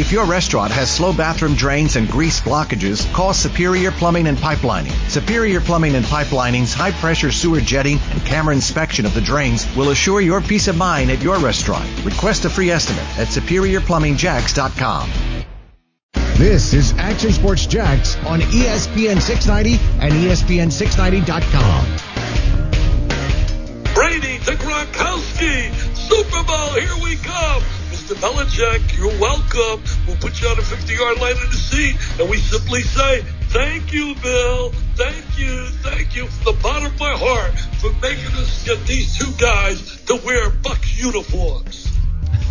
If your restaurant has slow bathroom drains and grease blockages, call Superior Plumbing and Pipelining. Superior Plumbing and Pipelining's high pressure sewer jetting and camera inspection of the drains will assure your peace of mind at your restaurant. Request a free estimate at superiorplumbingjacks.com. This is Action Sports Jacks on ESPN 690 and E ESPN690.com. Brady to Gronkowski. Super Bowl, here we come. Mr. Belichick, you're welcome. We'll put you on a 50 yard line in the seat, and we simply say, Thank you, Bill. Thank you. Thank you from the bottom of my heart for making us get these two guys to wear Bucks uniforms.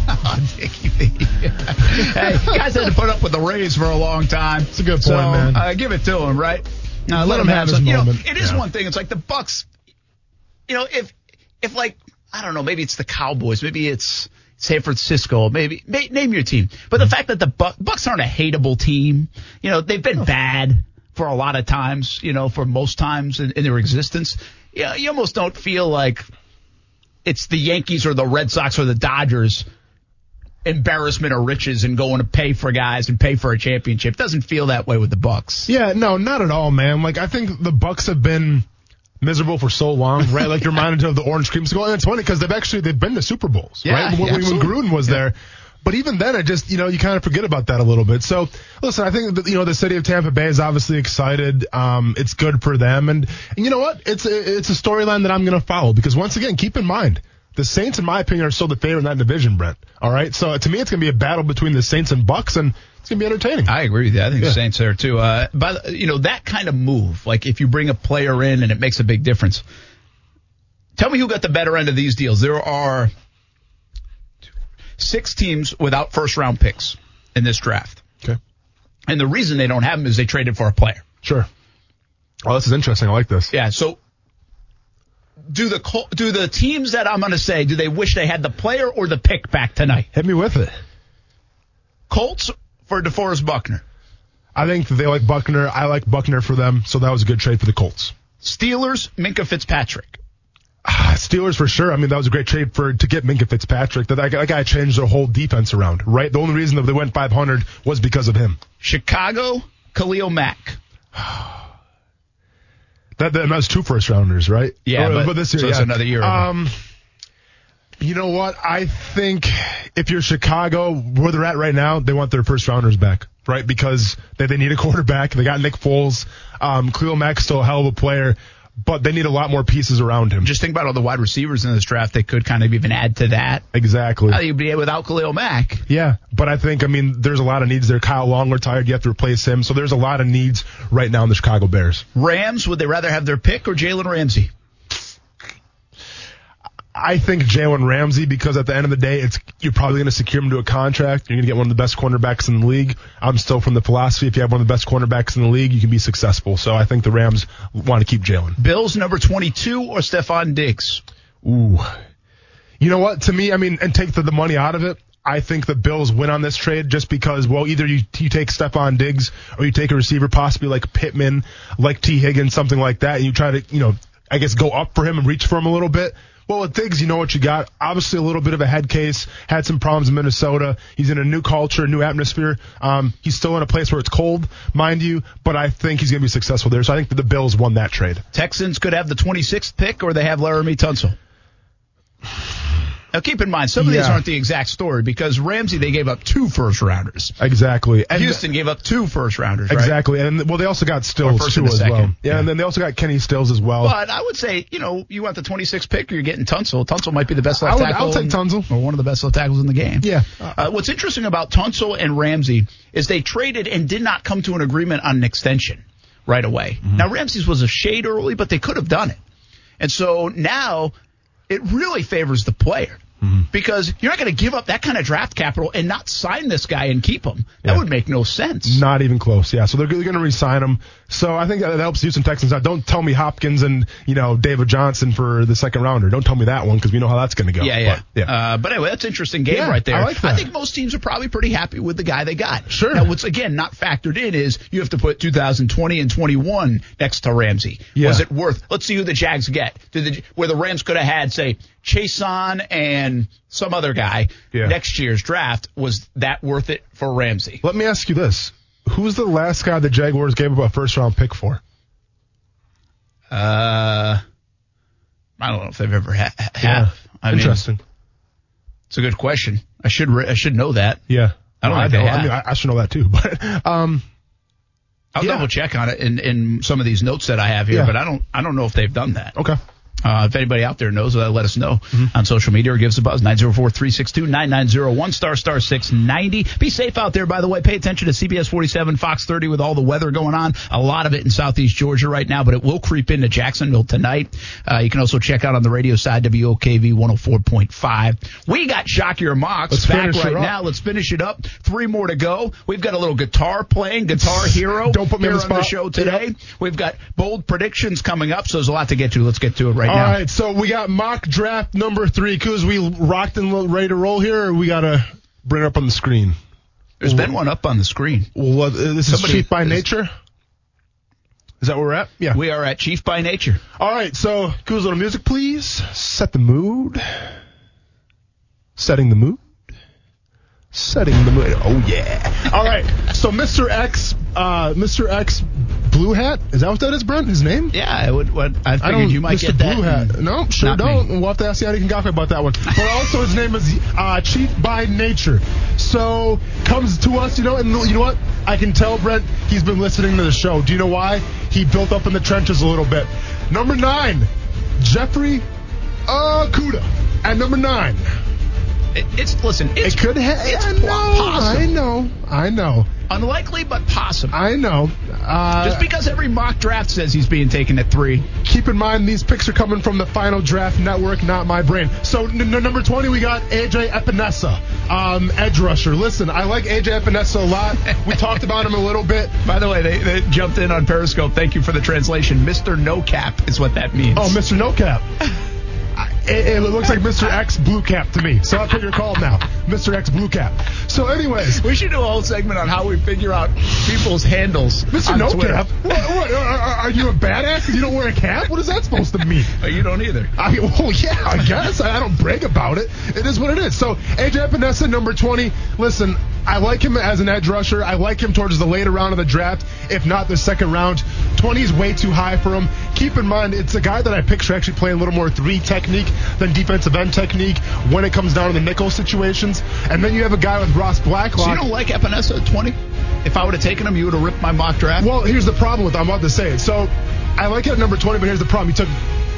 Oh, Dickie B. hey, guys had to put up with the Rays for a long time. It's a good point, so, man. Uh, give it to him, right? Uh, Let him have his some. You know, it is Yeah. one thing. It's like the Bucks. You know, if if like I don't know, maybe it's the Cowboys, maybe it's San Francisco, maybe ma- name your team. But the hmm. fact that the Buc- Bucks aren't a hateable team, you know, they've been oh. bad for a lot of times. You know, for most times in, in their existence. Yeah, you almost don't feel like it's the Yankees or the Red Sox or the Dodgers embarrassment or riches and going to pay for guys and pay for a championship. Doesn't feel that way with the Bucks. Yeah, no, not at all, man. Like I think the Bucks have been miserable for so long, right? Like you're reminded of the orange creamsicle, and it's funny because they've actually they've been to Super Bowls, Yeah, right? When, yeah, when. Gruden was there. But even then, I just, you know, you kind of forget about that a little bit. So, listen, I think that, you know, the city of Tampa Bay is obviously excited. Um, it's good for them. And, and you know what? It's a, it's a storyline that I'm going to follow because once again, keep in mind, the Saints, in my opinion, are still the favorite in that division, Brent. All right. So to me, it's going to be a battle between the Saints and Bucks and it's going to be entertaining. I agree with you. I think Yeah. the Saints are too. Uh, but you know that kind of move, like if you bring a player in and it makes a big difference. Tell me who got the better end of these deals. There are six teams without first round picks in this draft, Okay. and the reason they don't have them is they traded for a player. Sure. Oh, this is interesting. I like this. Yeah. So do the do the teams that I'm going to say do they wish they had the player or the pick back tonight? Hit me with it. Colts for DeForest Buckner. I think that they like Buckner. I like Buckner for them, so that was a good trade for the Colts. Steelers, Minkah Fitzpatrick. Ah, Steelers for sure. I mean, that was a great trade for to get Minkah Fitzpatrick. That, that guy changed their whole defense around, right? The only reason that they went 500 was because of him. Chicago, Khalil Mack. That, that, that was two first rounders, right? Yeah, Or- but- this year, so yeah. another year. Um, you know what? I think if you're Chicago, where they're at right now, they want their first rounders back, right? Because they, they need a quarterback. They got Nick Foles. Um, Khalil Mack's still a hell of a player, but they need a lot more pieces around him. Just think about all the wide receivers in this draft. They could kind of even add to that. exactly. You'd be without Khalil Mack. Yeah, but I think I mean there's a lot of needs there. Kyle Long retired, you have to replace him, so there's a lot of needs right now in the Chicago Bears. Rams, would they rather have their pick or Jalen Ramsey? I think Jalen Ramsey because at the end of the day, it's you're probably going to secure him to a contract. You're going to get one of the best cornerbacks in the league. I'm still from the philosophy if you have one of the best cornerbacks in the league, you can be successful. So I think the Rams want to keep Jalen. Bills number 22 or Stefon Diggs? Ooh, you know what? To me, I mean, and take the, the money out of it. I think the Bills win on this trade just because, well, either you, you take Stefon Diggs or you take a receiver possibly like Pittman, like Tee Higgins, something like that, and you try to, you know, I guess go up for him and reach for him a little bit. Well, with Diggs, you know what you got. Obviously, a little bit of a head case. Had some problems in Minnesota. He's in a new culture, a new atmosphere. Um, he's still in a place where it's cold, mind you, but I think he's going to be successful there. So I think the Bills won that trade. Texans could have the 26th pick or they have Laremy Tunsil. Now keep in mind, some of these aren't the exact story because Ramsey, they gave up two first rounders. Exactly. And Houston gave up two first rounders, right? Exactly. And well, they also got Stills too as second. well. Yeah, Yeah. and then they also got Kenny Stills as well. But I would say, you know, you want the 26th pick or you're getting Tunsil. Tunsil might be the best I left would- tackle. I'll take Tunsil. Or one of the best left tackles in the game. Yeah. Uh, what's interesting about Tunsil and Ramsey is they traded and did not come to an agreement on an extension right away. Mm-hmm. Now, Ramsey's was a shade early, but they could have done it. And so now it really favors the player. Mm-hmm. Because you're not going to give up that kind of draft capital and not sign this guy and keep him. That Yeah. would make no sense. Not even close. Yeah. So they're, they're going to re-sign him. So I think that helps Houston Texans out. Don't tell me Hopkins and you know David Johnson for the second rounder. Don't tell me that one because we know how that's going to go. Yeah, yeah. But, yeah. Uh, but anyway, that's an interesting game Yeah, right there. I like that. I think most teams are probably pretty happy with the guy they got. Sure. Now, what's again not factored in is you have to put 2020 and 21 next to Ramsey. Yeah. Was it worth? Let's see who the Jags get. Did the, where the Rams could have had say Chason and some other guy Yeah. next year's draft, was that worth it for Ramsey? Let me ask you this: Who's the last guy the Jaguars gave up a first round pick for? Uh, I don't know if they've ever ha- have. I mean, Interesting. it's a good question. I should re- I should know that. yeah. I don't Well, think they know. I have. mean, I, I should know that too. But um, I'll Yeah. double check on it in, in some of these notes that I have here, Yeah. but I don't I don't know if they've done that. okay. Uh, if anybody out there knows, uh, let us know Mm-hmm. on social media or give us a buzz. 904-362-9901 star star 690. Be safe out there, by the way. Pay attention to CBS 47, Fox 30 with all the weather going on. A lot of it in southeast Georgia right now, but it will creep into Jacksonville tonight. Uh, you can also check out on the radio side, WOKV 104.5. We got Shock Your Mocks Let's back right now. Let's finish it up. Three more to go. We've got a little guitar playing, Guitar Hero. Don't put me on the spot. show today. We've got bold predictions coming up, so there's a lot to get to. Let's get to it right All now. right, so we got mock draft number three. Kuz, we rocked and lo- ready to roll here, or we gotta bring it up on the screen. There's been one up on the screen. Well, uh, this is Chief by is- nature. Is that where we're at? Yeah. We are at Chief by Nature. All right, so Kuz, little music, please. Set the mood. Setting the mood. Setting the mood. Oh yeah. All right. So Mr. X, uh, Mr. X, Blue Hat. Is that what that is, Brent? His name? Yeah, I would. What I I don't. you might Mr. get that. Blue Hat. No, sure Not don't. me. We'll have to ask Yannick Ngakoue about that one. But also his name is uh, Chief by Nature. So comes to us, you know, and you know what? I can tell Brent he's been listening to the show. Do you know why? He built up in the trenches a little bit. Number nine, Jeffrey Okudah. At number nine, It, it's listen. It's it could have. it's I know. I know. I know. unlikely, but possible. I know. Uh, Just because every mock draft says he's being taken at three. keep in mind these picks are coming from the Final Draft Network, not my brain. So n- n- number 20, we got AJ Epenesa, um, edge rusher. Listen, I like AJ Epenesa a lot. We talked about him a little bit. By the way, they, they jumped in on Periscope. Thank you for the translation. Mister No Cap is what that means. Oh, Mr. No Cap. I- It, it looks like Mr. X Blue Cap to me. So what you're called now, Mr. X Blue Cap. So, anyways, we should do a whole segment on how we figure out people's handles. Mr. No Twitter. Cap. What, what, are, are you a badass? You don't wear a cap? What is that supposed to mean? You don't either. I, well, yeah, I guess. I, I don't brag about it. It is what it is. So, AJ Epenesa, number 20. Listen, I like him as an edge rusher. I like him towards the later round of the draft, if not the second round. 20 is way too high for him. Keep in mind, it's a guy that I picture actually playing a little more three technique than defensive end technique when it comes down to the nickel situations. And then you have a guy with Ross Blacklock. So you don't like Epenesa at 20? If I would have taken him, you would have ripped my mock draft? Well, here's the problem with I'm about to say it. So I like it at number 20, but here's the problem. You took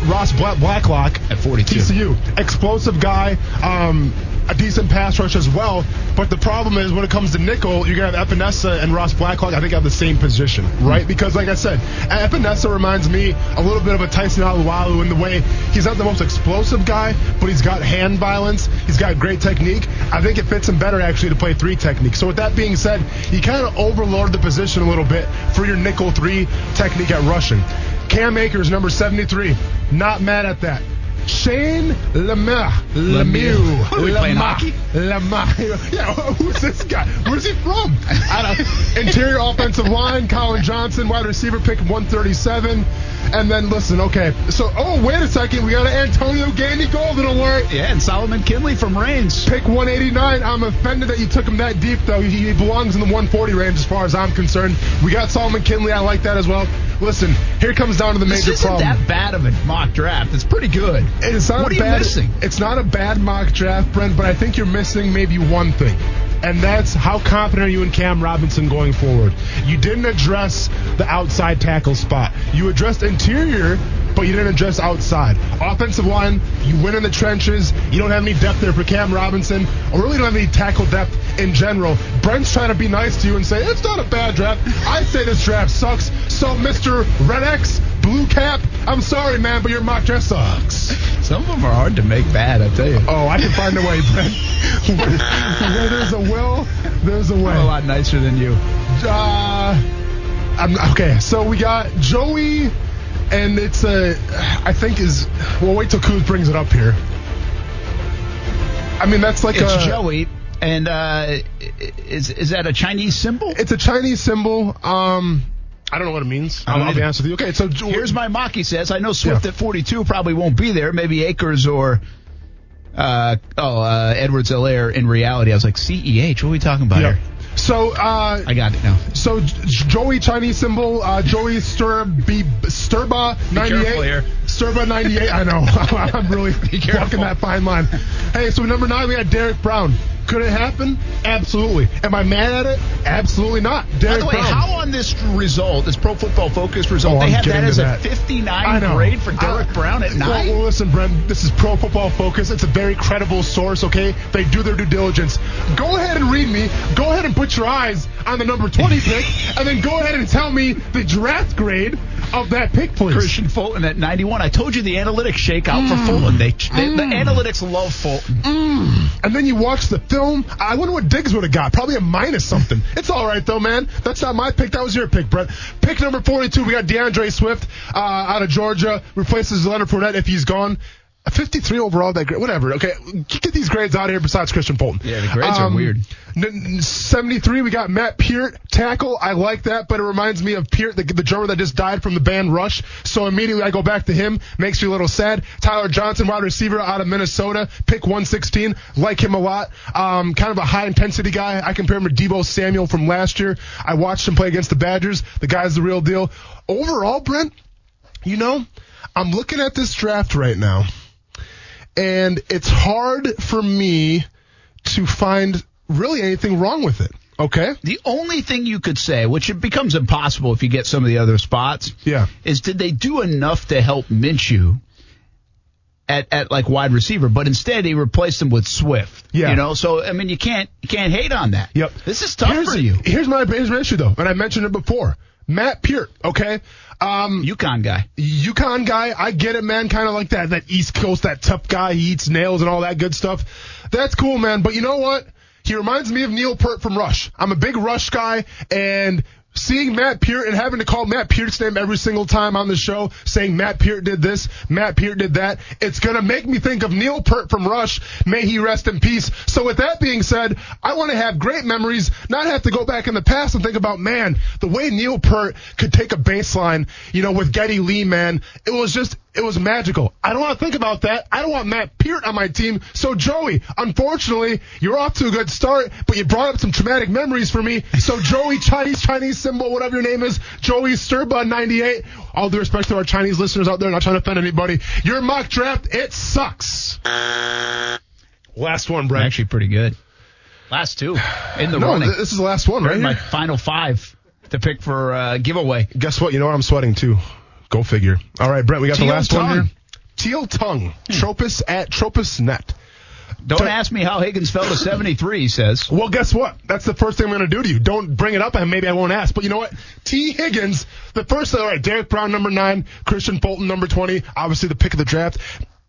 Ross Blacklock At 42. TCU, explosive guy, um, a decent pass rush as well. But the problem is when it comes to nickel, you're gonna have Epenesa and Ross Blacklock. I think have the same position, hmm. right? Because like I said, Epenesa reminds me a little bit of a Tyson Alualu in the way he's not the most explosive guy, but he's got hand violence. He's got great technique. I think it fits him better actually to play three technique. So with that being said, you kind of overload the position a little bit for your nickel three technique at rushing. Cam Akers, number 73. Not mad at that. Shane Lemieux. Lemieux. What are we playing, Lemieux. hockey? Lemieux. Yeah, who's this guy? Where's he from? I don't, interior offensive line, Collin Johnson, wide receiver pick 137. And then listen, okay. So, oh, wait a second. We got an Antonio Gandy Golden alert. Yeah, and Solomon Kindley from Reigns. Pick 189. I'm offended that you took him that deep, though. He, he belongs in the 140 range as far as I'm concerned. We got Solomon Kindley. I like that as well. Listen, here comes down to the This major isn't problem. that bad of a mock draft. It's pretty good. It's not what a are you bad, missing? It's not a bad mock draft, Brent, but I think you're missing maybe one thing. And that's how confident are you in Cam Robinson going forward? You didn't address the outside tackle spot. You addressed interior, but you didn't address outside. Offensive line, you win in the trenches. You don't have any depth there for Cam Robinson, or really don't have any tackle depth in general. Brent's trying to be nice to you and say, it's not a bad draft. I say this draft sucks. So, Mr. Red X, Blue Cap, I'm sorry, man, but your mock draft sucks. Some of them are hard to make bad, I tell you. Oh, I can find a way, Brent. where, where there's a will, there's a way. I'm a lot nicer than you. Uh, I'm, okay, so we got Joey, and it's a, I think is. Well, wait till Kuz brings it up here. I mean, that's like It's a. Joey, and uh, is is that a Chinese symbol? It's a Chinese symbol. Um, I don't know what it means. I don't I'll, I'll be honest with you. Okay, so Jo- Here's my mock. He says, I know Swift Yeah. at 42 probably won't be there. Maybe Akers or Uh, oh, uh, Edwards Hilaire in reality. I was like, CEH, what are we talking about Yep. here? So, uh, I got it now. so J- Joey Chinese symbol, uh, Joey Sturb, Sturba 98. careful. Sturba 98. I know. I'm really careful. walking that fine line. Hey, so number nine, we had Derrick Brown. Could it happen? Absolutely. Am I mad at it? Absolutely not. By Derrick the way, Brown. how on this result, this Pro Football Focus oh, result, Oh, they I'm have that as a that. 59 grade for Derrick I- Brown at Well, nine? Well, listen, Brent, this is Pro Football Focus. It's a very credible source, okay? They do their due diligence. Go ahead and read me. Go ahead and put your eyes on the number 20 pick, and then go ahead and tell me the draft grade of that pick, please. Kristian Fulton at 91. I told you the analytics shake out for mm. Fulton. They, they The mm. analytics love Fulton. Mm. And then you watch the film. I wonder what Diggs would have got. Probably a minus something. It's all right though, man. That's not my pick. That was your pick, Brett. Pick number 42. We got D'Andre Swift uh, out of Georgia. Replaces Leonard Fournette if he's gone. A 53 overall. That grade. Whatever. Okay, get these grades out of here. Besides Kristian Fulton. Yeah, the grades are weird. n- n- 73. We got Matt Peart tackle. I like that, but it reminds me of Peart, the, the drummer that just died from the band Rush. So immediately I go back to him. Makes me a little sad. Tyler Johnson, wide receiver out of Minnesota, pick 116. Like him a lot. Um, kind of a high intensity guy. I compare him to Deebo Samuel from last year. I watched him play against the Badgers. The guy's the real deal. Overall, Brent, you know, I'm looking at this draft right now, and it's hard for me to find really anything wrong with it. Okay? The only thing you could say, which it becomes impossible if you get some of the other spots, Yeah. is did they do enough to help Minshew at, at like wide receiver? But instead, he replaced him with Swift. Yeah. You know, so I mean, you can't you can't hate on that. Yep. This is tough here's, for you, Here's my, here's my issue though, and I mentioned it before. Matt Peart, okay? Um, UConn guy. Yukon guy, I get it, man. Kind of like that, that East Coast, that tough guy. He eats nails and all that good stuff. That's cool, man. But you know what? He reminds me of Neil Peart from Rush. I'm a big Rush guy, and seeing Matt Peart and having to call Matt Peart's name every single time on the show, saying Matt Peart did this, Matt Peart did that, it's gonna make me think of Neil Peart from Rush. May he rest in peace. So with that being said, I want to have great memories, not have to go back in the past and think about, man, the way Neil Peart could take a baseline, you know, with Geddy Lee, man, it was just, it was magical. I don't want to think about that. I don't want Matt Peart on my team. So Joey, unfortunately, you're off to a good start, but you brought up some traumatic memories for me. So Joey, Chinese, Chinese symbol, whatever your name is, Joey Sturba 98. All due respect to our Chinese listeners out there, not trying to offend anybody. Your mock draft, it sucks. Last one, Brett. Actually, pretty good. Last two in the no, running. th- this is the last one, right? my final five to pick for uh, giveaway. Guess what? You know what? I'm sweating too. Go figure. All right, Brett, we got Teal the last one here. Teal tongue. Hmm. Tropus at Tropus net. Don't Don't- ask me how Higgins fell to 73, he says. Well, guess what? That's the first thing I'm going to do to you. Don't bring it up, and maybe I won't ask. But you know what? Tee Higgins, the first, all right, Derrick Brown, number nine, Kristian Fulton, number 20, obviously the pick of the draft.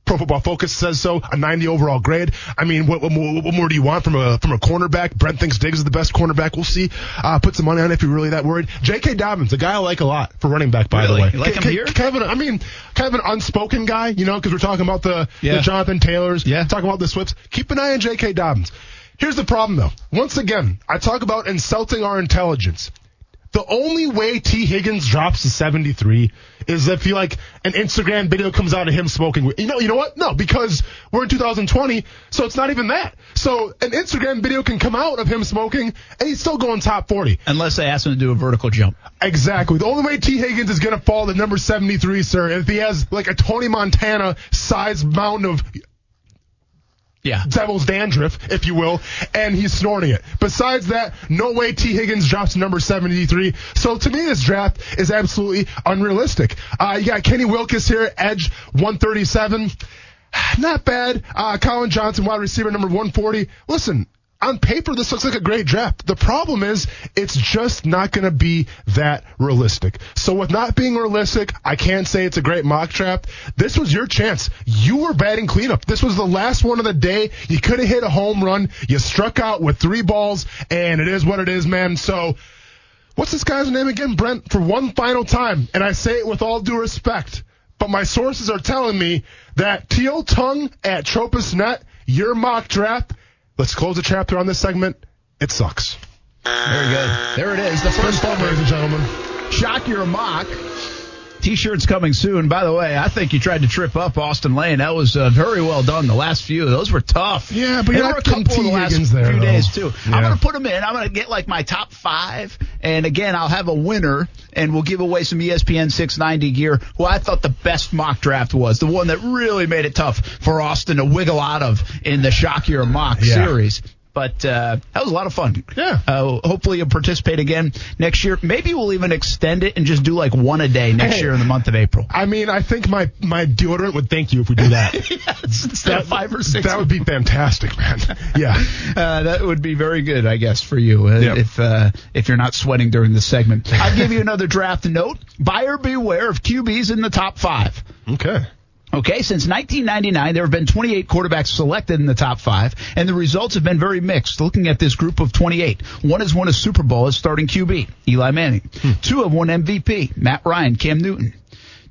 Pro Football Focus says so, a 90 overall grade. I mean, what, what, more, what more do you want from a from a cornerback? Brent thinks Diggs is the best cornerback. We'll see. Uh, put some money on it if you're really that worried. J.K. Dobbins, a guy I like a lot for running back, by Really? the way. You like him K- here? Kind of an, I mean, kind of an unspoken guy, you know, because we're talking about the, Yeah. the Jonathan Taylors, Yeah. talking about the Swifts. Keep an eye on J.K. Dobbins. Here's the problem, though. Once again, I talk about insulting our intelligence. The only way Tee Higgins drops to 73 is if you like an Instagram video comes out of him smoking. You know, you know what? No, because we're in 2020, so it's not even that. So an Instagram video can come out of him smoking, and he's still going top 40. Unless they ask him to do a vertical jump. Exactly. The only way Tee Higgins is going to fall to number 73, sir, if he has like a Tony Montana sized mountain of Yeah. devil's dandruff, if you will, and he's snorting it. Besides that, no way Tee Higgins drops number 73. So to me, this draft is absolutely unrealistic. Uh, you got Kenny Willekes here, edge 137. Not bad. Uh, Collin Johnson, wide receiver number 140. Listen, on paper, this looks like a great draft. The problem is, it's just not going to be that realistic. So with not being realistic, I can't say it's a great mock draft. This was your chance. You were batting cleanup. This was the last one of the day. You could have hit a home run. You struck out with three balls, and it is what it is, man. So, what's this guy's name again, Brent? For one final time, and I say it with all due respect, but my sources are telling me that Teal Tongue at Tropus Net, your mock draft. Let's close the chapter on this segment. It sucks. Very good. There it is. The first Fun, one. ladies and gentlemen. Shock your mock. T-shirts coming soon. By the way, I think you tried to trip up Austin Lane. That was uh, very well done. The last few, those were tough. Yeah, but there you're were a couple of the last Higgins there, few though. days too. I'm gonna put them in. I'm gonna get like my top five, and again, I'll have a winner, and we'll give away some ESPN 690 gear. Who I thought the best mock draft was, the one that really made it tough for Austin to wiggle out of in the Shock Your Mock Yeah. series. But uh, that was a lot of fun. Yeah. Uh, hopefully you'll participate again next year. Maybe we'll even extend it and just do like one a day next Hey. year in the month of April. I mean, I think my my deodorant would thank you if we do that. Instead of five or six. That would be fantastic, man. Yeah. Uh, that would be very good, I guess, for you uh, Yep. if uh, if you're not sweating during the segment. I'll give you another draft note. Buyer beware of QBs in the top five. Okay. Okay, since 1999, there have been 28 quarterbacks selected in the top five, and the results have been very mixed. Looking at this group of 28, one has won a Super Bowl as starting QB, Eli Manning. Hmm. Two have won MVP, Matt Ryan, Cam Newton.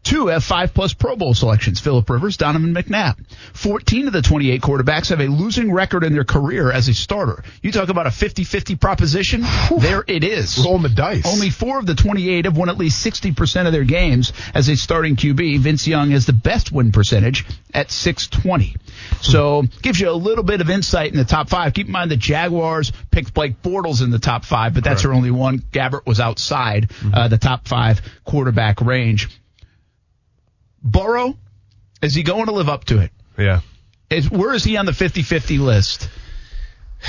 Two have five plus Pro Bowl selections, Philip Rivers, Donovan McNabb. 14 of the 28 quarterbacks have a losing record in their career as a starter. You talk about a 50-50 proposition? There it is. Rolling the dice. Only four of the 28 have won at least 60% of their games as a starting QB. Vince Young has the best win percentage at 620. So gives you a little bit of insight in the top five. Keep in mind the Jaguars picked Blake Bortles in the top five, but that's her only one. Gabbert was outside uh, the top five quarterback range. Burrow, is he going to live up to it? Yeah. Is, where is he on the 50-50 list?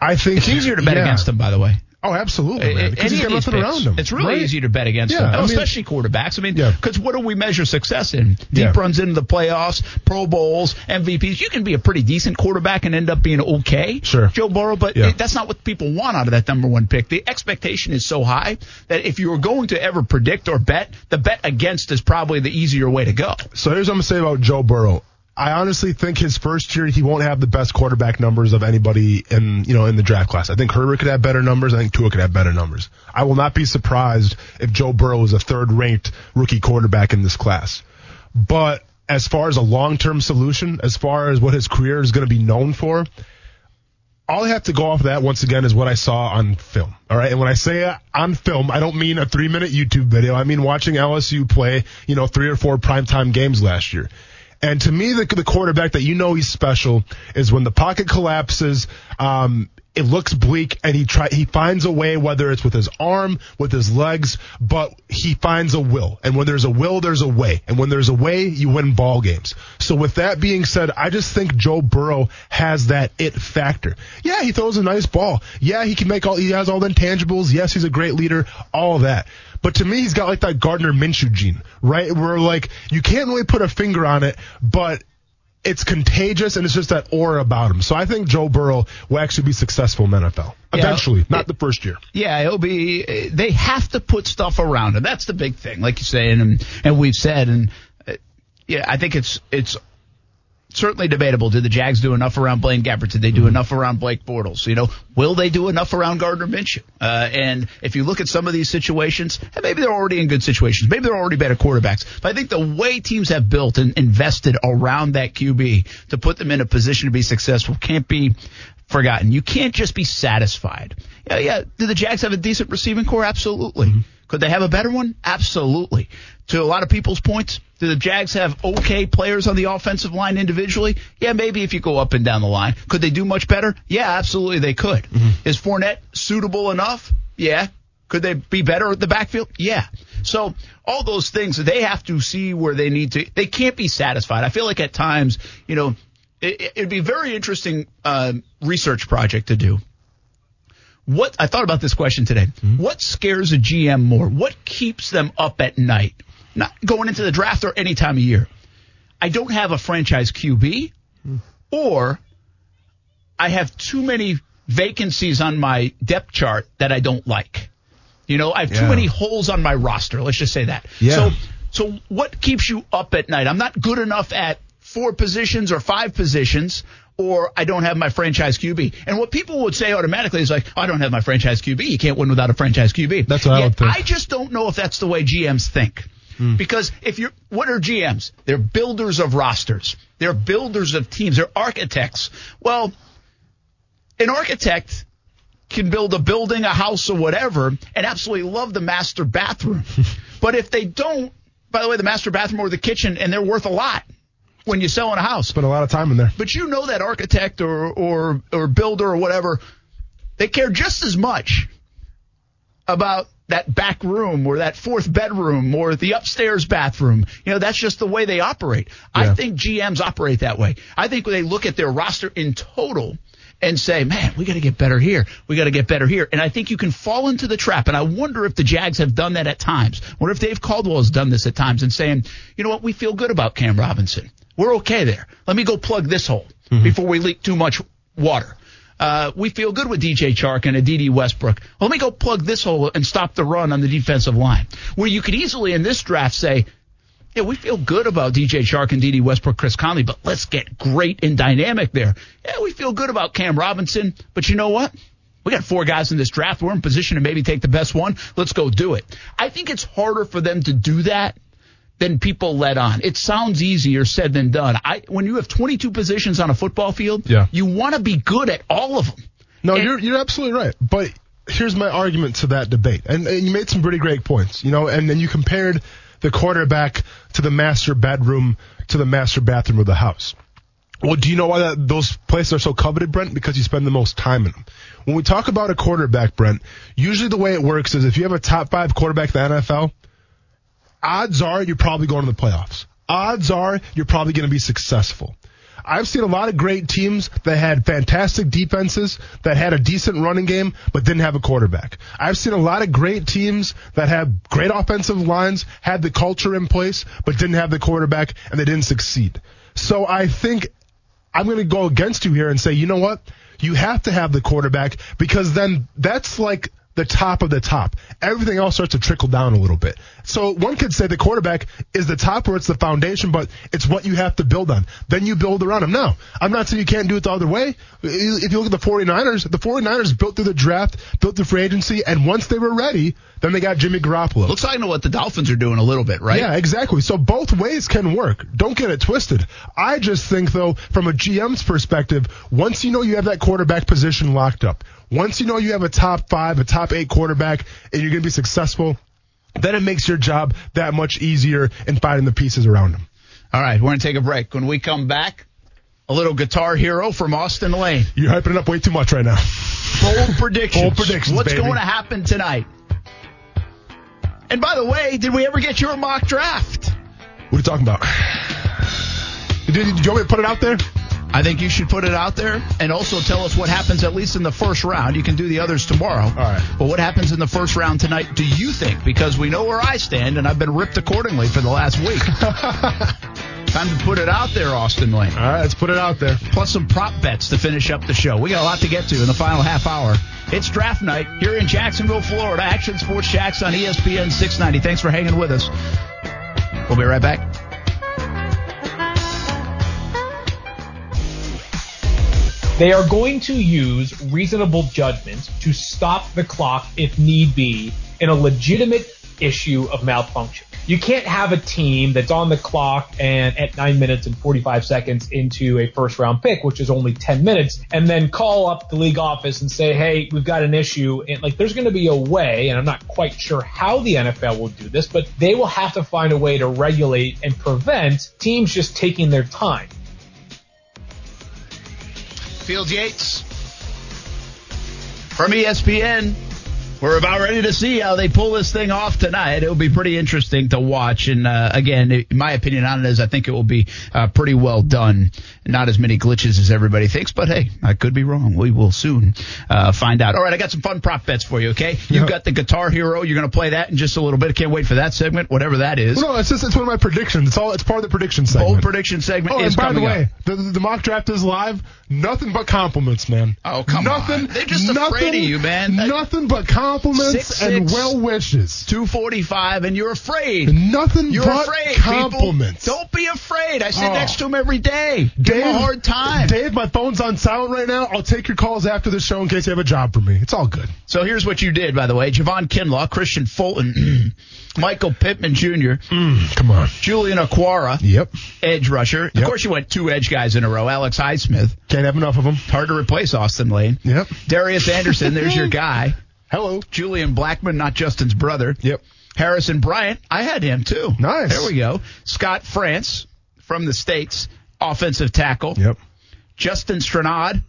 I think It's easier to bet yeah. against him, by the way. Oh, absolutely, man. Because he's got nothing picks, around him. It's really right? easy to bet against Yeah, them, I mean- especially quarterbacks. I mean, Yeah. because what do we measure success in? Deep Yeah. runs into the playoffs, Pro Bowls, MVPs. You can be a pretty decent quarterback and end up being okay. Sure. Joe Burrow, but Yeah. that's not what people want out of that number one pick. The expectation is so high that if you were going to ever predict or bet, the bet against is probably the easier way to go. So here's what I'm gonna say about Joe Burrow. I honestly think his first year he won't have the best quarterback numbers of anybody in you know in the draft class. I think Herbert could have better numbers. I think Tua could have better numbers. I will not be surprised if Joe Burrow is a third ranked rookie quarterback in this class. But as far as a long term solution, as far as what his career is going to be known for, all I have to go off of that once again is what I saw on film. All right. And when I say on film, I don't mean a three minute YouTube video. I mean watching LSU play, you know, three or four primetime games last year. And to me, the, the quarterback that you know he's special is when the pocket collapses, um, it looks bleak and he try, he finds a way, whether it's with his arm, with his legs, but he finds a will. And when there's a will, there's a way. And when there's a way, you win ball games. So with that being said, I just think Joe Burrow has that it factor. Yeah, he throws a nice ball. Yeah, he can make all, he has all the intangibles. Yes, he's a great leader, all that. But to me, he's got like that Gardner Minshew gene, right? Where like, you can't really put a finger on it, but it's contagious and it's just that aura about him. So I think Joe Burrow will actually be successful in the NFL. Yeah. Eventually, not the first year. Yeah, it'll be. They have to put stuff around him. That's the big thing, like you're saying, and and we've said, and uh, yeah, I think it's it's certainly debatable. Did the Jags do enough around Blaine Gabbert? Did they do enough around Blake Bortles? You know, will they do enough around Gardner Minshew? Uh, and if you look at some of these situations, and maybe they're already in good situations. Maybe they're already better quarterbacks. But I think the way teams have built and invested around that QB to put them in a position to be successful can't be forgotten. You can't just be satisfied. Yeah, yeah. Do the Jags have a decent receiving core? Absolutely. Could they have a better one? Absolutely. To a lot of people's points, do the Jags have okay players on the offensive line individually? Yeah, maybe if you go up and down the line. Could they do much better? Yeah, absolutely they could. Is Fournette suitable enough? Yeah. Could they be better at the backfield? Yeah. So all those things they have to see where they need to. They can't be satisfied. I feel like at times, you know, it, it'd be a very interesting uh, research project to do. What I thought about this question today. Mm-hmm. What scares a GM more? What keeps them up at night? Not going into the draft or any time of year. I don't have a franchise QB, mm-hmm. or I have too many vacancies on my depth chart that I don't like. You know, I have too many holes on my roster. Let's just say that. Yeah. So, so what keeps you up at night? I'm not good enough at four positions or five positions, or I don't have my franchise QB. And what people would say automatically is like, I don't have my franchise QB. You can't win without a franchise QB. That's what I would think. I just don't know if that's the way GMs think. Hmm. Because if you're, what are GMs? They're builders of rosters. They're builders of teams. They're architects. Well, an architect can build a building, a house, or whatever, and absolutely love the master bathroom. But if they don't, by the way, the master bathroom or the kitchen, and they're worth a lot when you're selling a house. Spend a lot of time in there. But you know that architect or or or builder or whatever, they care just as much about that back room or that fourth bedroom or the upstairs bathroom. You know, that's just the way they operate. I think GMs operate that way. I think when they look at their roster in total and say, man, we got to get better here. We got to get better here. And I think you can fall into the trap. And I wonder if the Jags have done that at times. Wonder if Dave Caldwell has done this at times and saying, you know what, we feel good about Cam Robinson. We're okay there. Let me go plug this hole before we leak too much water. Uh, we feel good with DJ Chark and Dede Westbrook. Well, let me go plug this hole and stop the run on the defensive line. Where you could easily in this draft say, yeah, we feel good about DJ Chark and Dede Westbrook, Chris Conley, but let's get great and dynamic there. Yeah, we feel good about Cam Robinson, but you know what? We got four guys in this draft. We're in position to maybe take the best one. Let's go do it. I think it's harder for them to do that than people let on. It sounds easier said than done. I when you have 22 positions on a football field, Yeah. you want to be good at all of them. No, And- you're you're absolutely right. But here's my argument to that debate, and, and you made some pretty great points. You know, and then you compared the quarterback to the master bedroom to the master bathroom of the house. Well, do you know why that, those places are so coveted, Brent? Because you spend the most time in them. When we talk about a quarterback, Brent, usually the way it works is if you have a top five quarterback in the NFL, odds are you're probably going to the playoffs. Odds are you're probably going to be successful. I've seen a lot of great teams that had fantastic defenses, that had a decent running game, but didn't have a quarterback. I've seen a lot of great teams that had great offensive lines, had the culture in place, but didn't have the quarterback, and they didn't succeed. So I think I'm going to go against you here and say, you know what? You have to have the quarterback because then that's like the top of the top. Everything else starts to trickle down a little bit. So one could say the quarterback is the top or it's the foundation, but it's what you have to build on. Then you build around him. Now, I'm not saying you can't do it the other way. If you look at the 49ers, the 49ers built through the draft, built through free agency, and once they were ready, then they got Jimmy Garoppolo. Looks like I know what the Dolphins are doing a little bit, right? Yeah, exactly. So both ways can work. Don't get it twisted. I just think though, from a GM's perspective, once you know you have that quarterback position locked up, once you know you have a top five, a top eight quarterback, and you're going to be successful, then it makes your job that much easier in finding the pieces around them. All right, we're going to take a break. When we come back, a little guitar hero from Austin Lane. You're hyping it up way too much right now. Bold predictions. Bold predictions, What's baby. going to happen tonight? And by the way, did we ever get your mock draft? What are you talking about? Did, did you want me to put it out there? I think you should put it out there and also tell us what happens at least in the first round. You can do the others tomorrow. All right. But what happens in the first round tonight, do you think? Because we know where I stand and I've been ripped accordingly for the last week. Time to put it out there, Austin Lane. All right, let's put it out there. plus some prop bets to finish up the show. We got a lot to get to in the final half hour. It's draft night here in Jacksonville, Florida. Action Sports Jacks on ESPN 690. Thanks for hanging with us. We'll be right back. They are going to use reasonable judgment to stop the clock if need be in a legitimate issue of malfunction. You can't have a team that's on the clock and at 9 minutes and 45 seconds into a first round pick, which is only 10 minutes, and then call up the league office and say, hey, we've got an issue. And like, there's going to be a way, and I'm not quite sure how the NFL will do this, but they will have to find a way to regulate and prevent teams just taking their time. Field Yates from ESPN. We're about ready to see how they pull this thing off tonight. It'll be pretty interesting to watch. And uh, again, in my opinion on it is I think it will be uh, pretty well done. Not as many glitches as everybody thinks, but hey, I could be wrong. We will soon uh, find out. All right, I got some fun prop bets for you. Okay, you've got the Guitar Hero. You're going to play that in just a little bit. Can't wait for that segment, whatever that is. Well, no, it's just it's one of my predictions. It's all it's part of the prediction segment. Bold prediction segment Oh, and by the way, the, the mock draft is live. Nothing but compliments, man. Oh, come nothing, on. They're just nothing, afraid of you, man. Nothing but compliments Six, and six. well wishes. 245, and you're afraid. Nothing You're but afraid, compliments. people. Don't be afraid. I sit Oh. next to him every day. Give him a hard time. Dave, my phone's on silent right now. I'll take your calls after the show in case you have a job for me. It's all good. So here's what you did, by the way. Javon Kinlaw, Kristian Fulton, Michael Pittman Jr., mm, Come on. Julian Okwara, Yep. edge rusher. Of course, you went two edge guys in a row. Alex Highsmith. Can't have enough of them. Hard to replace Austin Lane. Yep. Darius Anderson, there's your guy. Hello. Julian Blackmon, not Justin's brother. Yep. Harrison Bryant, I had him too. Nice. There we go. Scott Frantz from the States, offensive tackle. Yep. Justin Strnad,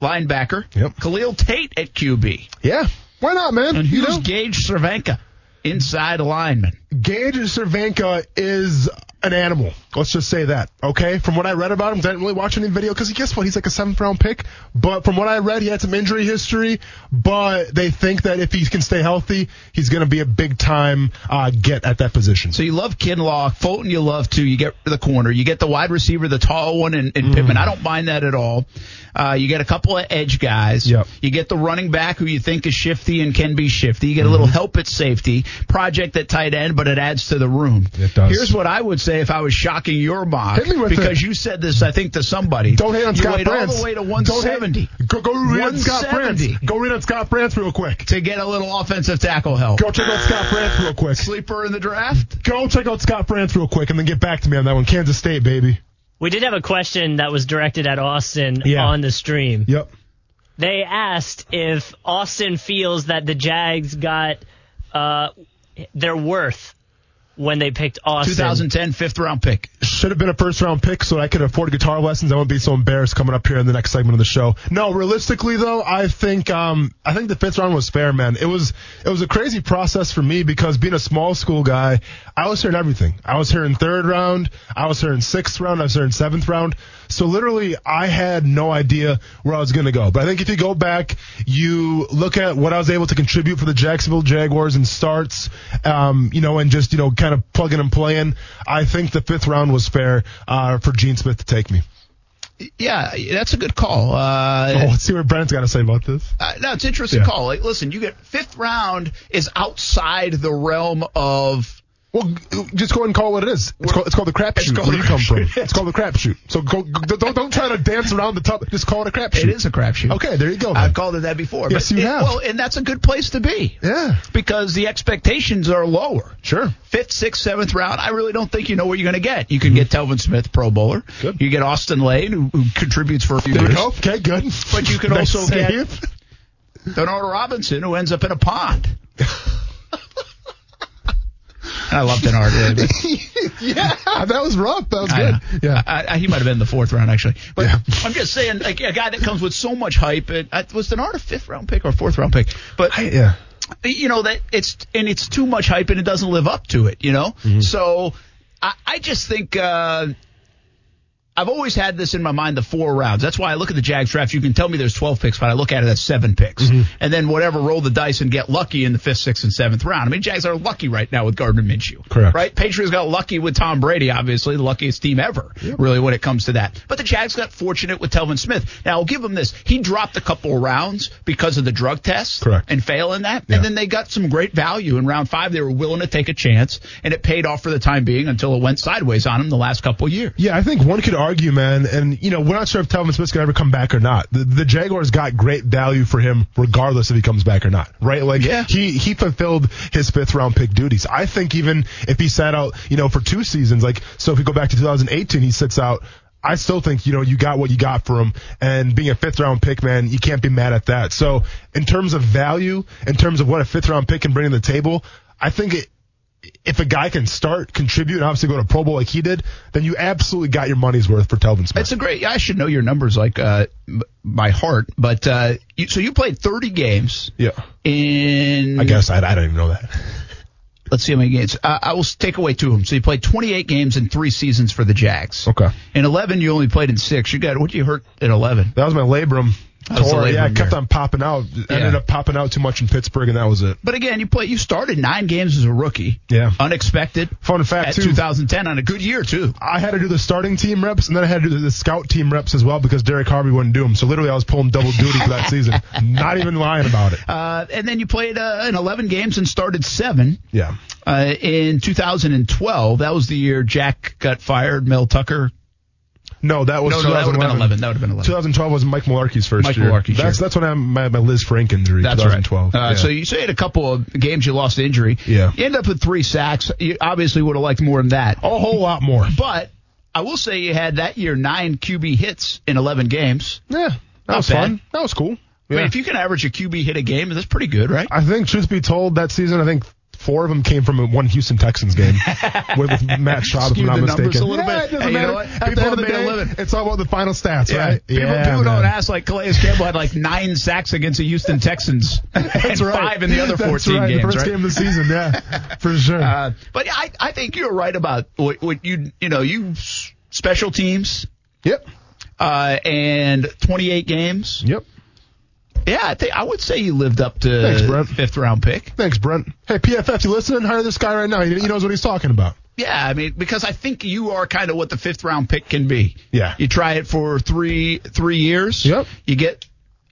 linebacker. Yep. Khalil Tate at QB. Yeah. Why not, man? And You who's know? Gage Cervenka, inside lineman. Gage Cervenka is an animal. Let's just say that. Okay. From what I read about him, didn't really watch any video because guess what? He's like a seventh round pick. But from what I read, he had some injury history. But they think that if he can stay healthy, he's going to be a big time uh, get at that position. So you love Kinlaw. Fulton you love too. You get the corner. You get the wide receiver, the tall one, and, and Pittman. I don't mind that at all. Uh, you get a couple of edge guys. Yep. You get the running back who you think is shifty and can be shifty. You get a little help at safety. Project at tight end, but it adds to the room. It does. Here's what I would say if I was shocking your mock. Hit me with because it. you said this, I think, to somebody. Don't hate on you Scott wait Frantz. all the way to 170 Go, go read on Scott 170. Frantz. Go read on Scott Frantz real quick. to get a little offensive tackle help. Go check out Scott Frantz real quick. Sleeper in the draft. Go check out Scott Brantz real quick and then get back to me on that one. Kansas State, baby. We did have a question that was directed at Austin Yeah. on the stream. Yep. They asked if Austin feels that the Jags got uh, their worth when they picked Austin. 2010 fifth round pick. should have been a first round pick so I could afford guitar lessons. I wouldn't be so embarrassed coming up here in the next segment of the show. No, realistically though, I think um I think the fifth round was fair, man. It was it was a crazy process for me because being a small school guy, I was hearing everything. I was hearing third round, I was hearing sixth round, I was hearing seventh round. So literally I had no idea where I was gonna go. But I think if you go back, you look at what I was able to contribute for the Jacksonville Jaguars and starts, um, you know, and just, you know, kind of plugging and playing, I think the fifth round was fair uh, for Gene Smith to take me. Yeah, that's a good call. Uh, Oh, let's see what Brent's got to say about this. Uh, no, it's an interesting Yeah. call. Like, listen, you get fifth round is outside the realm of. Well, just go ahead and call it what it is. It's called, it's called the crapshoot. Where you come from? It's called the crapshoot. So go, go, don't don't try to dance around the top. Just call it a crapshoot. It is a crapshoot. Okay, there you go. man. I've called it that before. Yes, you it- have. Well, and that's a good place to be. Yeah, Because the expectations are lower. sure. Fifth, sixth, seventh round, I really don't think you know what you're going to get. You can get mm-hmm. Telvin Smith, Pro Bowler. Good. You get Austin Lane, who, who contributes for a few There you years. go. Okay, good. But you can Nice also get- save. Denard Robinson, who ends up in a pond. I love Denard. but- yeah, that was rough. That was I good. know. Yeah. I, I, he might have been in the fourth round actually. But Yeah. I'm just saying, like a guy that comes with so much hype. And, uh, was Denard a fifth round pick or fourth round pick? But yeah. you know that it's and it's too much hype and it doesn't live up to it. You know, Mm-hmm. so I, I just think. Uh, I've always had this in my mind, the four rounds. That's why I look at the Jags draft. You can tell me there's 12 picks, but I look at it as seven picks. Mm-hmm. And then whatever, roll the dice and get lucky in the fifth, sixth, and seventh round. I mean, Jags are lucky right now with Gardner Minshew. Correct. Right? Patriots got lucky with Tom Brady, obviously, the luckiest team ever, really, when it comes to that. But the Jags got fortunate with Telvin Smith. Now, I'll give him this. He dropped a couple of rounds because of the drug test. Correct. And failing that. Yeah. And then they got some great value in round five. They were willing to take a chance, and it paid off for the time being until it went sideways on him the last couple of years. Yeah, I think one could argue, man, and you know, we're not sure if Telvin Smith's gonna ever come back or not. The, the Jaguars got great value for him, regardless if he comes back or not, right? Like, Yeah. he he fulfilled his fifth round pick duties. I think even if he sat out, you know, for two seasons, like, so if we go back to 2018, he sits out. I still think, you know, you got what you got for him. And being a fifth round pick, man, you can't be mad at that. So in terms of value, in terms of what a fifth round pick can bring to the table, I think it, if a guy can start, contribute, and obviously go to Pro Bowl like he did, then you absolutely got your money's worth for Telvin Smith. It's a great. I should know your numbers like uh, by heart, but uh, you, so you played 30 games yeah. in. I guess I, I don't even know that. Let's see how many games. Uh, I will take away two of them. So you played 28 games in three seasons for the Jags. Okay. In 11, you only played in six. You got what? Did you hurt in 11. That was my labrum. Yeah, it kept on popping out. Ended up popping out too much in Pittsburgh, and that was it. But again, you play. You started nine games as a rookie. Yeah. Unexpected. Fun fact, At too. 2010 on a good year too. I had to do the starting team reps, and then I had to do the scout team reps as well because Derrick Harvey wouldn't do them. So literally, I was pulling double duty for that season. Not even lying about it. Uh, and then you played uh, in 11 games and started seven. Yeah. Uh, in 2012, that was the year Jack got fired. Mel Tucker. No, that was No, no, that would have been 2011. 11. That would have been 11. 2012 was Mike Mularkey's first Mike year. Mularkey's that's year. that's when I had my, my Lisfranc injury. That's 2012. right. Uh, Yeah. So you, so you had a couple of games you lost to injury. Yeah. You end up with three sacks. You obviously would have liked more than that. a whole lot more. But I will say you had that year nine QB hits in 11 games. Yeah, that Not was bad. fun. That was cool. I mean, if you can average a QB hit a game, that's pretty good, right? I think, truth be told, that season, I think Four of them came from one Houston Texans game with, with Matt Schaub, if I'm the not numbers mistaken. a little yeah, bit. It doesn't Hey, you matter. know what? At the People end of the have day, it's all about the final stats, Yeah. right? People, yeah, people don't ask like Calais Campbell had like nine sacks against the Houston Texans and right. five in the other That's 14 right. games. The first right? game of the season, yeah, for sure. Uh, but I, I think you're right about what, what you, you know, you special teams, yep, uh, and 28 games. yep. Yeah, I think I would say you lived up to Thanks, Brent. fifth round pick. Thanks, Brent. Hey, PFF, you listening? Hire this guy right now. He, he knows what he's talking about. Yeah, I mean, because I think you are kind of what the fifth round pick can be. Yeah. You try it for three three years. Yep. You get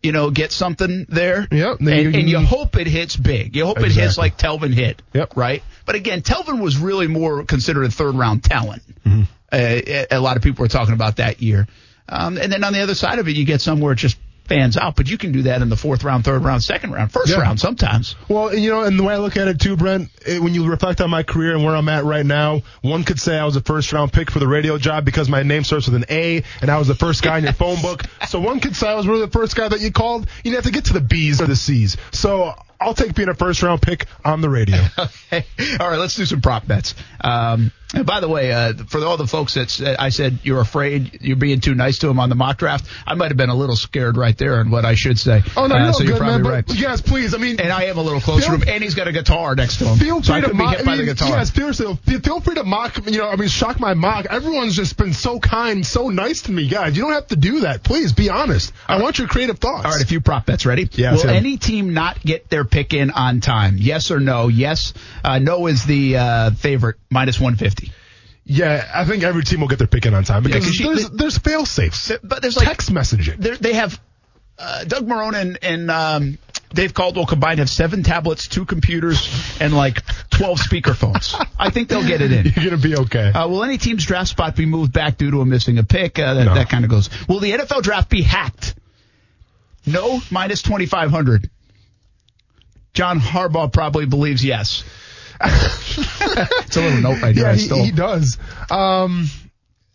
you know get something there. Yep. And, Then you- and you hope it hits big. You hope it hits like Telvin hit. Yep. Right. But again, Telvin was really more considered a third round talent. Mm-hmm. Uh, a- a lot of people were talking about that year. Um, and then on the other side of it, you get somewhere just fans out. But you can do that in the fourth round, third round, second round, first Yeah. round sometimes. Well, you know, and the way I look at it too, Brent, it, when you reflect on my career and where I'm at right now, one could say I was a first round pick for the radio job because my name starts with an A and I was the first guy in your phone book. So one could say I was really the first guy that you called. You didn't have to get to the B's or the C's. So I'll take being a first round pick on the radio. Okay. All right, let's do some prop bets. Um, and by the way, uh, for all the folks that I said you're afraid you're being too nice to him on the mock draft, I might have been a little scared right there on what I should say. Oh no, Uh, you're so you're good, probably man. right. Yes, please. I mean, and I am a little closer Feel- to him, and he's got a guitar next to him, Feel so free I to mock. I mean, guitar. Yes, seriously. Feel, feel free to mock. You know, I mean, shock my mock. Everyone's just been so kind, so nice to me, guys. You don't have to do that. Please be honest. I want your creative thoughts. All right, a few prop bets. Ready? Yeah, Will any team not get their pick in on time? Yes or no? Yes. Uh, no is the uh, favorite, minus 150. Yeah, I think every team will get their pick in on time because 'cause you- there's they- there's fail safes. But there's like Text messaging. they have uh, Doug Marrone and, and um, Dave Caldwell combined have seven tablets, two computers, and like 12 speakerphones. I think they'll get it in. You're gonna be okay. Uh, will any team's draft spot be moved back due to a missing a pick? Uh, that No. that kind of goes. Will the NFL draft be hacked? No, minus 2,500. John Harbaugh probably believes yes. it's a little note right there. yeah, I he, stole. he does. Um,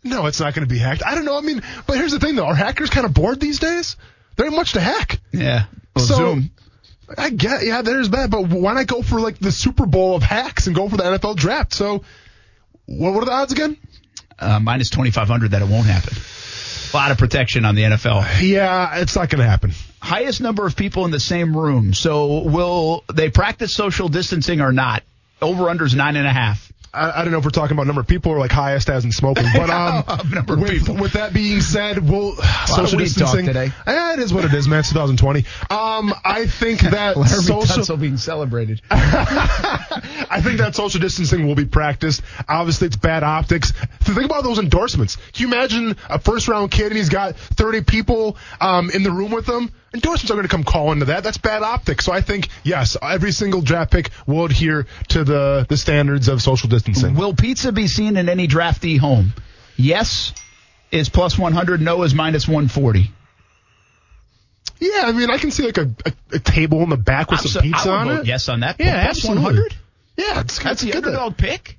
no, it's not going to be hacked. I don't know. I mean, but here's the thing though: are hackers kind of bored these days? There ain't much to hack. yeah. Well, So- Zoom. I get, yeah, there's that, but why not go for like the Super Bowl of hacks and go for the NFL draft? So, what, what are the odds again? Uh, minus 2,500 that it won't happen. A lot of protection on the NFL. Yeah, it's not going to happen. highest number of people in the same room. So will they practice social distancing or not? Over unders nine and a half. I, I don't know if we're talking about number of people or like highest as in smoking, but um, Number of with, people. with that being said, we'll social distancing today. Eh, it is what it is, man. It's 2020. Um, I think that social, Tunsil being celebrated. I think that social distancing will be practiced. Obviously, it's bad optics. Think about those endorsements. Can you imagine a first round kid and he's got 30 people um, in the room with him? Endorsements are going to come calling to that. That's bad optics. So I think yes, every single draft pick will adhere to the the standards of social distancing. Will pizza be seen in any draftee home? Yes is plus 100. No is minus 140. Yeah, I mean, I can see like a, a, a table in the back with I'm some so- pizza on it. Yes on that. Yeah, plus 100. Yeah, it's, That's the good to- underdog pick.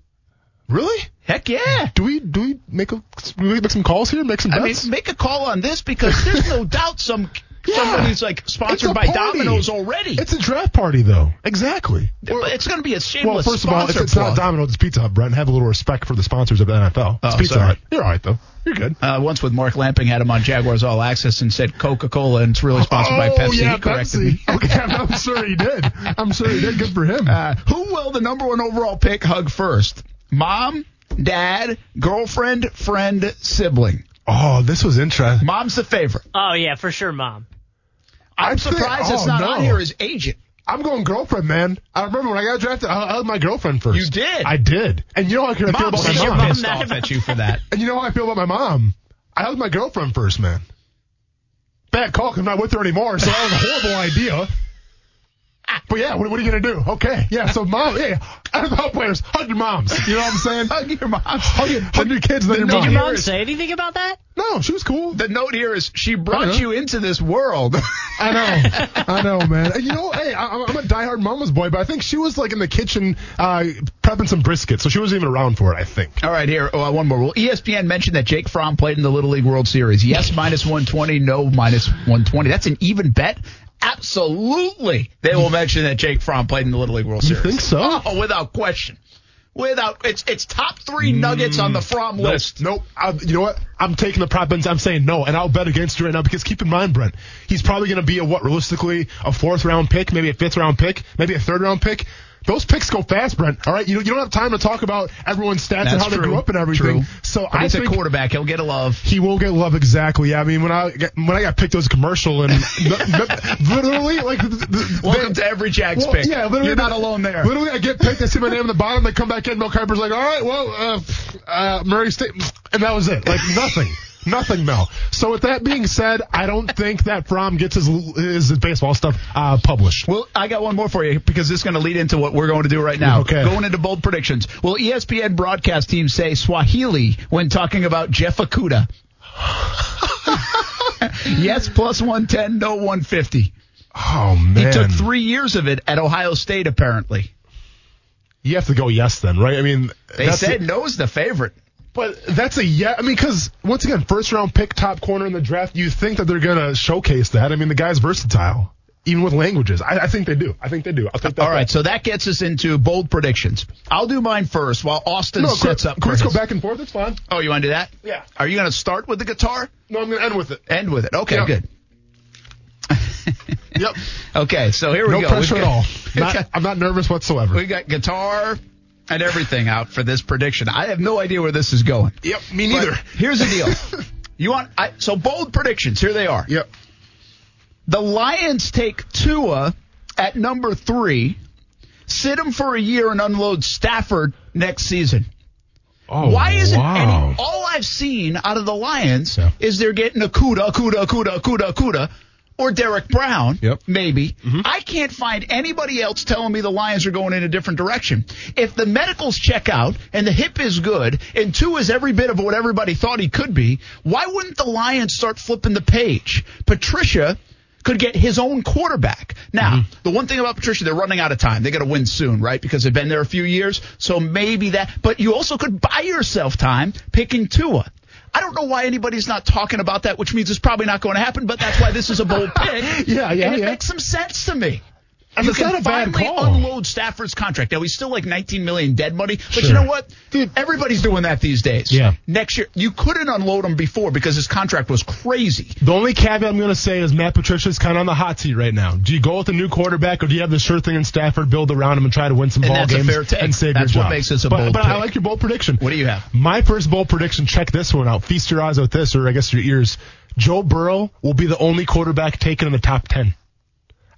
Really? Heck yeah. Do we do we make a do we make some calls here? Make some I mean, make a call on this because there's no doubt some Yeah. somebody's like sponsored by party. Domino's already. It's a draft party, though. Exactly. But it's going to be a Well, shameless first of all, it's, sponsor it's not. Domino's, it's Pizza Hut, Brent. Have a little respect for the sponsors of the NFL. It's Oh, Pizza sorry. Hut. You're all right, though. You're good. Uh, once with Mark Lamping had him on Jaguars All Access and said Coca Cola and it's really sponsored by oh, Pepsi. yeah, Pepsi. Okay, I'm sure he did. I'm sure he did. Good for him. Uh, who will the number one overall pick hug first? Mom, dad, girlfriend, friend, sibling. Oh, this was interesting. Mom's the favorite. Oh yeah, for sure, mom. I'm I think- surprised it's oh, not no. on here as agent. I'm going girlfriend, man. I remember when I got drafted, I, I had my girlfriend first. You did? I did. And you know how I feel about Mom's my your super mom. mom pissed mad off about at you for that. And you know how I feel about my mom. I hugged my girlfriend first, man. Bad call 'cause I'm not with her anymore, so that was a horrible idea. But yeah, what, what are you gonna do? Okay, yeah. So mom, yeah, NFL players, hug your moms. You know what I'm saying? Hug your mom. hug, your, hug your kids, then your mom. Did your mom is- say anything about that? No, she was cool. The note here is she brought Uh-huh. you into this world. I know, I know, man. You know, hey, I, I'm a diehard mama's boy, but I think she was like in the kitchen uh, prepping some brisket, so she wasn't even around for it. I think. All right, here, uh, one more. Well, ESPN mentioned that Jake Fromm played in the Little League World Series. Yes, minus 120. No, minus 120. That's an even bet. Absolutely they will mention that Jake Fromm played in the Little League World Series. You think so? Oh, without question. Without it's it's top three nuggets on the Fromm Nope, list. Nope. I, you know what? I'm taking the prop bets. I'm saying no, and I'll bet against you right now because keep in mind, Brent, he's probably going to be a what realistically a fourth round pick, maybe a fifth round pick, maybe a third round pick. Those picks go fast, Brent. All right, you, you don't have time to talk about everyone's stats and That's how they grew up and everything. True. So But I he's think a quarterback. He'll get a love. he will get love exactly. I mean, when I got- when I got picked, it was a commercial and literally like the, the, Welcome they- to every Jags well, pick. Yeah, literally, You're not alone there. Literally, I get picked. I see my name on the bottom. They come back in. Mel Kiper's like, "All right, well, uh, uh, Murray State," and that was it. Like nothing, nothing, Mel. So with that being said, I don't think that Fromm gets his his baseball stuff uh, published. Well, I got one more for you because this is going to lead into what we're going to do right now. Okay. Going into bold predictions. Will ESPN broadcast team say Swahili when talking about Jeff Okudah? yes, plus 110, no 150. Oh man. He took three years of it at Ohio State, apparently. you have to go yes then, right? I mean, They said the- no's the favorite. But that's a yeah. I mean, because once again, first round pick, top corner in the draft. You think that they're gonna showcase that? I mean, the guy's versatile, even with languages. I, I think they do. I think they do. I'll take that. All right, bet. so that gets us into bold predictions. I'll do mine first while Austin no, sets up. Can we go back and forth? It's fine. Oh, you want to do that? Yeah. Are you going to start with the guitar? No, I'm gonna end with it. End with it. Okay, Yeah. good. Yep. Okay, so here we No go. No pressure We've at all. got- I'm not nervous whatsoever. We got guitar and everything out for this prediction. I have no idea where this is going. Yep. Me But neither. here's the deal. You want I, so bold predictions? Here they are. Yep. The Lions take Tua at number three, sit him for a year, and unload Stafford next season. Oh, Why isn't wow. any? All I've seen out of the Lions Yeah. is they're getting a Okudah, Okudah, Okudah, Okudah, Okudah, or Derrick Brown. Yep. Maybe. Mm-hmm. I can't find anybody else telling me the Lions are going in a different direction. If the medicals check out and the hip is good and Tua is every bit of what everybody thought he could be, why wouldn't the Lions start flipping the page? Patricia could get his own quarterback. Now, Mm-hmm. the one thing about Patricia, they're running out of time. They got to win soon, right? Because they've been there a few years. So maybe that, but you also could buy yourself time picking Tua. I don't know why anybody's not talking about that, which means it's probably not going to happen, but that's why this is a bold pick. Yeah, yeah, And it yeah. makes some sense to me. And you it's can not a bad finally call. unload Stafford's contract. Now he's still like 19 million dead money, but Sure. you know what? Dude. everybody's doing that these days. Yeah. Next year, you couldn't unload him before because his contract was crazy. The only caveat I'm going to say is Matt Patricia's kind of on the hot seat right now. Do you go with a new quarterback or do you have the sure thing in Stafford, build around him, and try to win some And ball that's games and save That's your what job? makes this a but, bold But I like your bold prediction. What do you have? My first bold prediction. Check this one out. Feast your eyes with this, or I guess your ears. Joe Burrow will be the only quarterback taken in the top ten.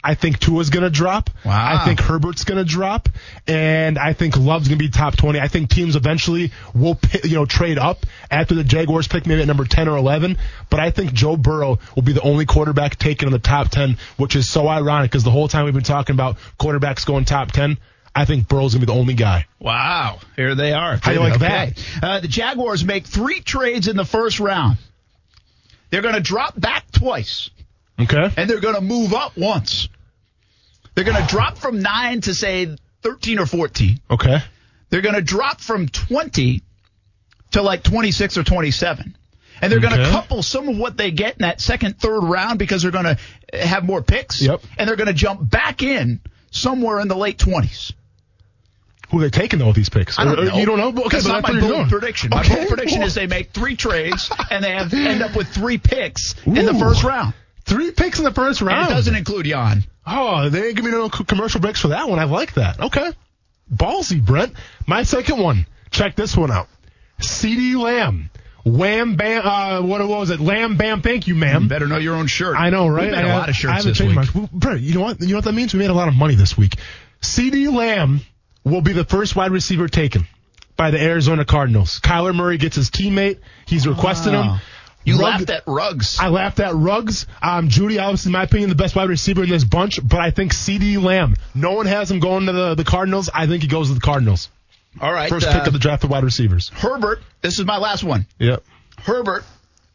I think Tua's going to drop. Wow. I think Herbert's going to drop, and I think Love's going to be top twenty. I think teams eventually will, you know, trade up after the Jaguars pick, maybe at number ten or eleven. But I think Joe Burrow will be the only quarterback taken in the top ten, which is so ironic because the whole time we've been talking about quarterbacks going top ten. I think Burrow's going to be the only guy. Wow, here they are. How do you like Okay. Uh, the Jaguars make three trades in the first round. They're going to drop back twice, Okay. and they're going to move up once. They're going to drop from nine to say 13 or 14. Okay. They're going to drop from 20 to like 26 or 27. And they're going to Okay. couple some of what they get in that second, third round because they're going to eh, have more picks. Yep. And they're going to jump back in somewhere in the late 20s. Who are they taking all these picks? I don't Or- or know. You don't know? Okay, That's not that's my bold prediction. My bold prediction is they make three trades and they have end up with three picks in the first round. Three picks in the first And round. it doesn't include Jan. Oh, they ain't give me no commercial breaks for that one. I like that. Okay. Ballsy, Brent. My second one. Check this one out. CeeDee Lamb. Wham bam. Uh, what, what was it? Lamb bam. Thank you, ma'am. You Better know your own shirt. I know, right? We made I a lot of I shirts have a this week. Brent, you know what? You know what that means? We made a lot of money this week. CeeDee Lamb will be the first wide receiver taken by the Arizona Cardinals. Kyler Murray gets his teammate. He's requesting him. You Rugg- laughed at Ruggs. I laughed at Ruggs. Um, Jeudy, obviously, in my opinion, the best wide receiver in this bunch, but I think CeeDee Lamb. No one has him going to the, the Cardinals. I think he goes to the Cardinals. All right. First uh, pick of the draft of wide receivers. Herbert, this is my last one. Yep. Herbert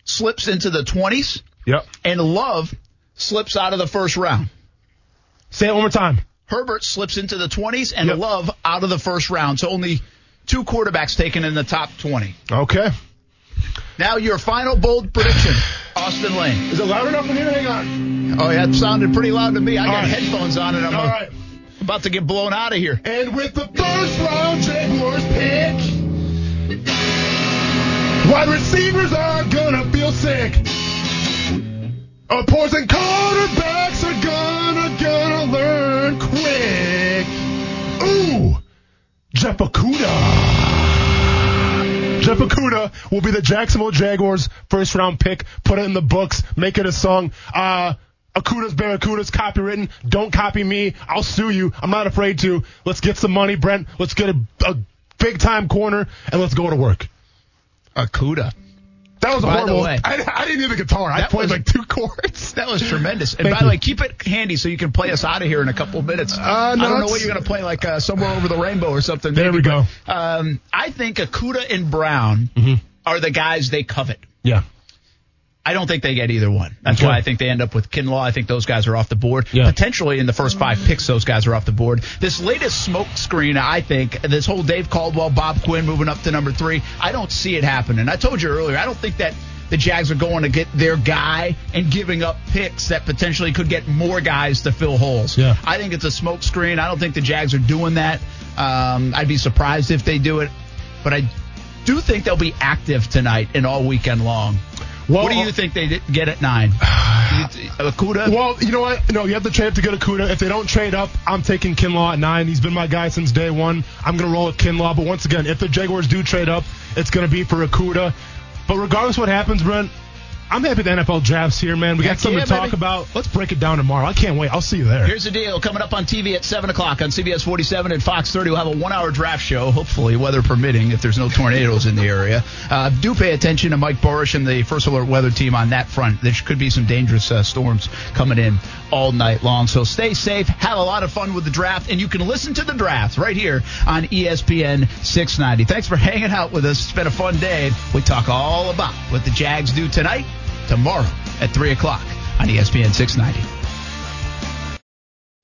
slips into the 20s, Yep. and Love slips out of the first round. Say it one more time. Herbert slips into the 20s, and Yep. Love out of the first round. So only two quarterbacks taken in the top 20. Okay. Now your final bold prediction. Austin Lane. Is it loud enough in here? Hang on. Oh, yeah, it sounded pretty loud to me. I got right. headphones on and I'm All right. about to get blown out of here. And with the first round Jaguars pick, wide receivers are gonna feel sick. Opposing Will be the Jacksonville Jaguars first round pick. Put it in the books. Make it a song. Uh, Okudah's Barracuda's copywritten. Don't copy me. I'll sue you. I'm not afraid to. Let's get some money, Brent. Let's get a, a big time corner and let's go to work. Okudah. That was a By the horrible. way- I, I didn't need the guitar. I That played was- like two chords. That was tremendous. And Thank by the way, keep it handy so you can play us out of here in a couple of minutes. Uh, I don't know what you're going to play, like uh, somewhere over the rainbow or something. There maybe, we go. but, um, I think Okudah and Brown are the guys they covet. Yeah. I don't think they get either one. That's Okay. why I think they end up with Kinlaw. I think those guys are off the board. Yeah. Potentially in the first five picks, those guys are off the board. This latest smoke screen, I think, this whole Dave Caldwell, Bob Quinn moving up to number three, I don't see it happening. I told you earlier, I don't think that the Jags are going to get their guy and giving up picks that potentially could get more guys to fill holes. Yeah. I think it's a smoke screen. I don't think the Jags are doing that. Um, I'd be surprised if they do it, but I do think they'll be active tonight and all weekend long. Well, what do you uh, think they get at nine? Okudah? Well, you know what? No, you have to trade up to get Okudah. If they don't trade up, I'm taking Kinlaw at nine. He's been my guy since day one. I'm going to roll with Kinlaw. But once again, if the Jaguars do trade up, it's going to be for Okudah. But regardless what happens, Brent, I'm happy the NFL drafts here, man. We Heck got something yeah, to talk baby. about. Let's break it down tomorrow. I can't wait. I'll see you there. Here's the deal. Coming up on TV at 7 o'clock on CBS 47 and Fox 30, we'll have a one hour draft show, hopefully, weather permitting, if there's no tornadoes in the area. Uh, do pay attention to Mike Buresh and the First Alert Weather team on that front. There could be some dangerous uh, storms coming in all night long. So stay safe, have a lot of fun with the draft, and you can listen to the draft right here on ESPN 690. Thanks for hanging out with us. It's been a fun day. We talk all about what the Jags do tonight, tomorrow at 3 o'clock on ESPN 690.